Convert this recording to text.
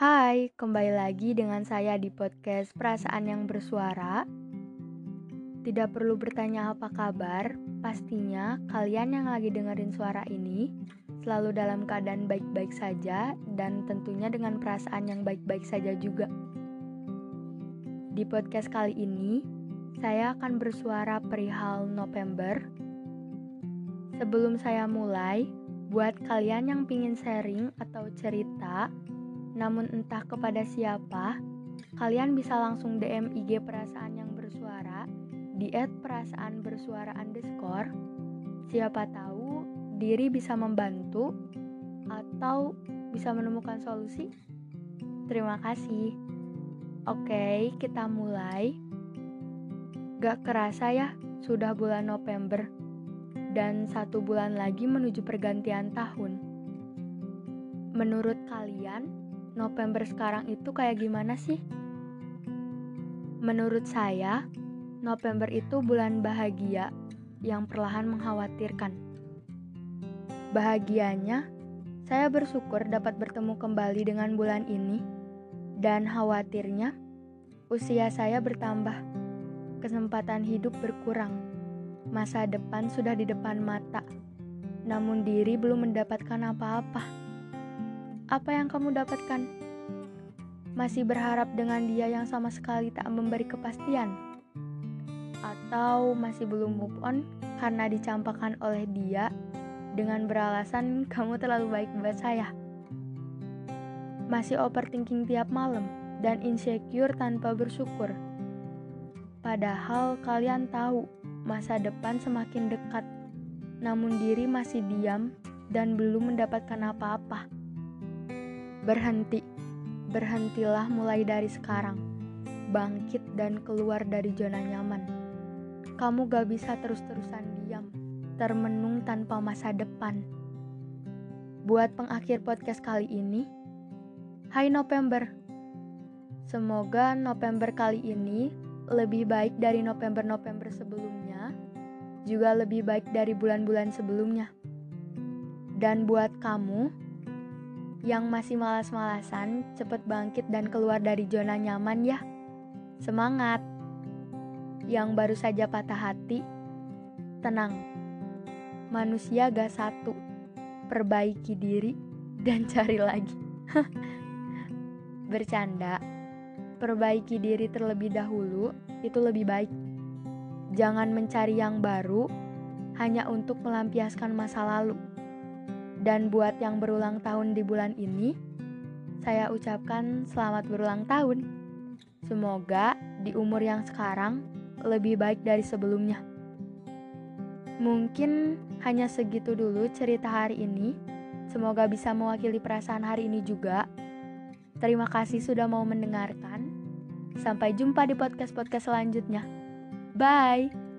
Hai, kembali lagi dengan saya di podcast Perasaan yang Bersuara. Tidak perlu bertanya apa kabar, pastinya kalian yang lagi dengerin suara ini selalu dalam keadaan baik-baik saja dan tentunya dengan perasaan yang baik-baik saja juga. Di podcast kali ini, saya akan bersuara perihal November. Sebelum saya mulai, buat kalian yang pingin sharing atau cerita namun entah kepada siapa, kalian bisa langsung DM IG perasaan yang bersuara di perasaan bersuara underscore. Siapa tahu diri bisa membantu atau bisa menemukan solusi. Terima kasih. Oke, kita mulai. Gak kerasa ya, sudah bulan November dan satu bulan lagi menuju pergantian tahun. Menurut kalian, November sekarang itu kayak gimana sih? Menurut saya, November itu bulan bahagia yang perlahan mengkhawatirkan. Bahagianya, saya bersyukur dapat bertemu kembali dengan bulan ini, dan khawatirnya usia saya bertambah, kesempatan hidup berkurang, masa depan sudah di depan mata, namun diri belum mendapatkan apa-apa apa yang kamu dapatkan? Masih berharap dengan dia yang sama sekali tak memberi kepastian? Atau masih belum move on karena dicampakkan oleh dia dengan beralasan kamu terlalu baik buat saya? Masih overthinking tiap malam dan insecure tanpa bersyukur? Padahal kalian tahu masa depan semakin dekat, namun diri masih diam dan belum mendapatkan apa-apa. Berhenti, berhentilah mulai dari sekarang. Bangkit dan keluar dari zona nyaman. Kamu gak bisa terus-terusan diam, termenung tanpa masa depan. Buat pengakhir podcast kali ini, Hai November. Semoga November kali ini lebih baik dari November-November sebelumnya, juga lebih baik dari bulan-bulan sebelumnya. Dan buat kamu yang masih malas-malasan, cepet bangkit dan keluar dari zona nyaman ya. Semangat! Yang baru saja patah hati, tenang. Manusia gak satu, perbaiki diri dan cari lagi. Bercanda, perbaiki diri terlebih dahulu itu lebih baik. Jangan mencari yang baru hanya untuk melampiaskan masa lalu. Dan buat yang berulang tahun di bulan ini, saya ucapkan selamat berulang tahun. Semoga di umur yang sekarang lebih baik dari sebelumnya. Mungkin hanya segitu dulu cerita hari ini. Semoga bisa mewakili perasaan hari ini juga. Terima kasih sudah mau mendengarkan. Sampai jumpa di podcast-podcast selanjutnya. Bye.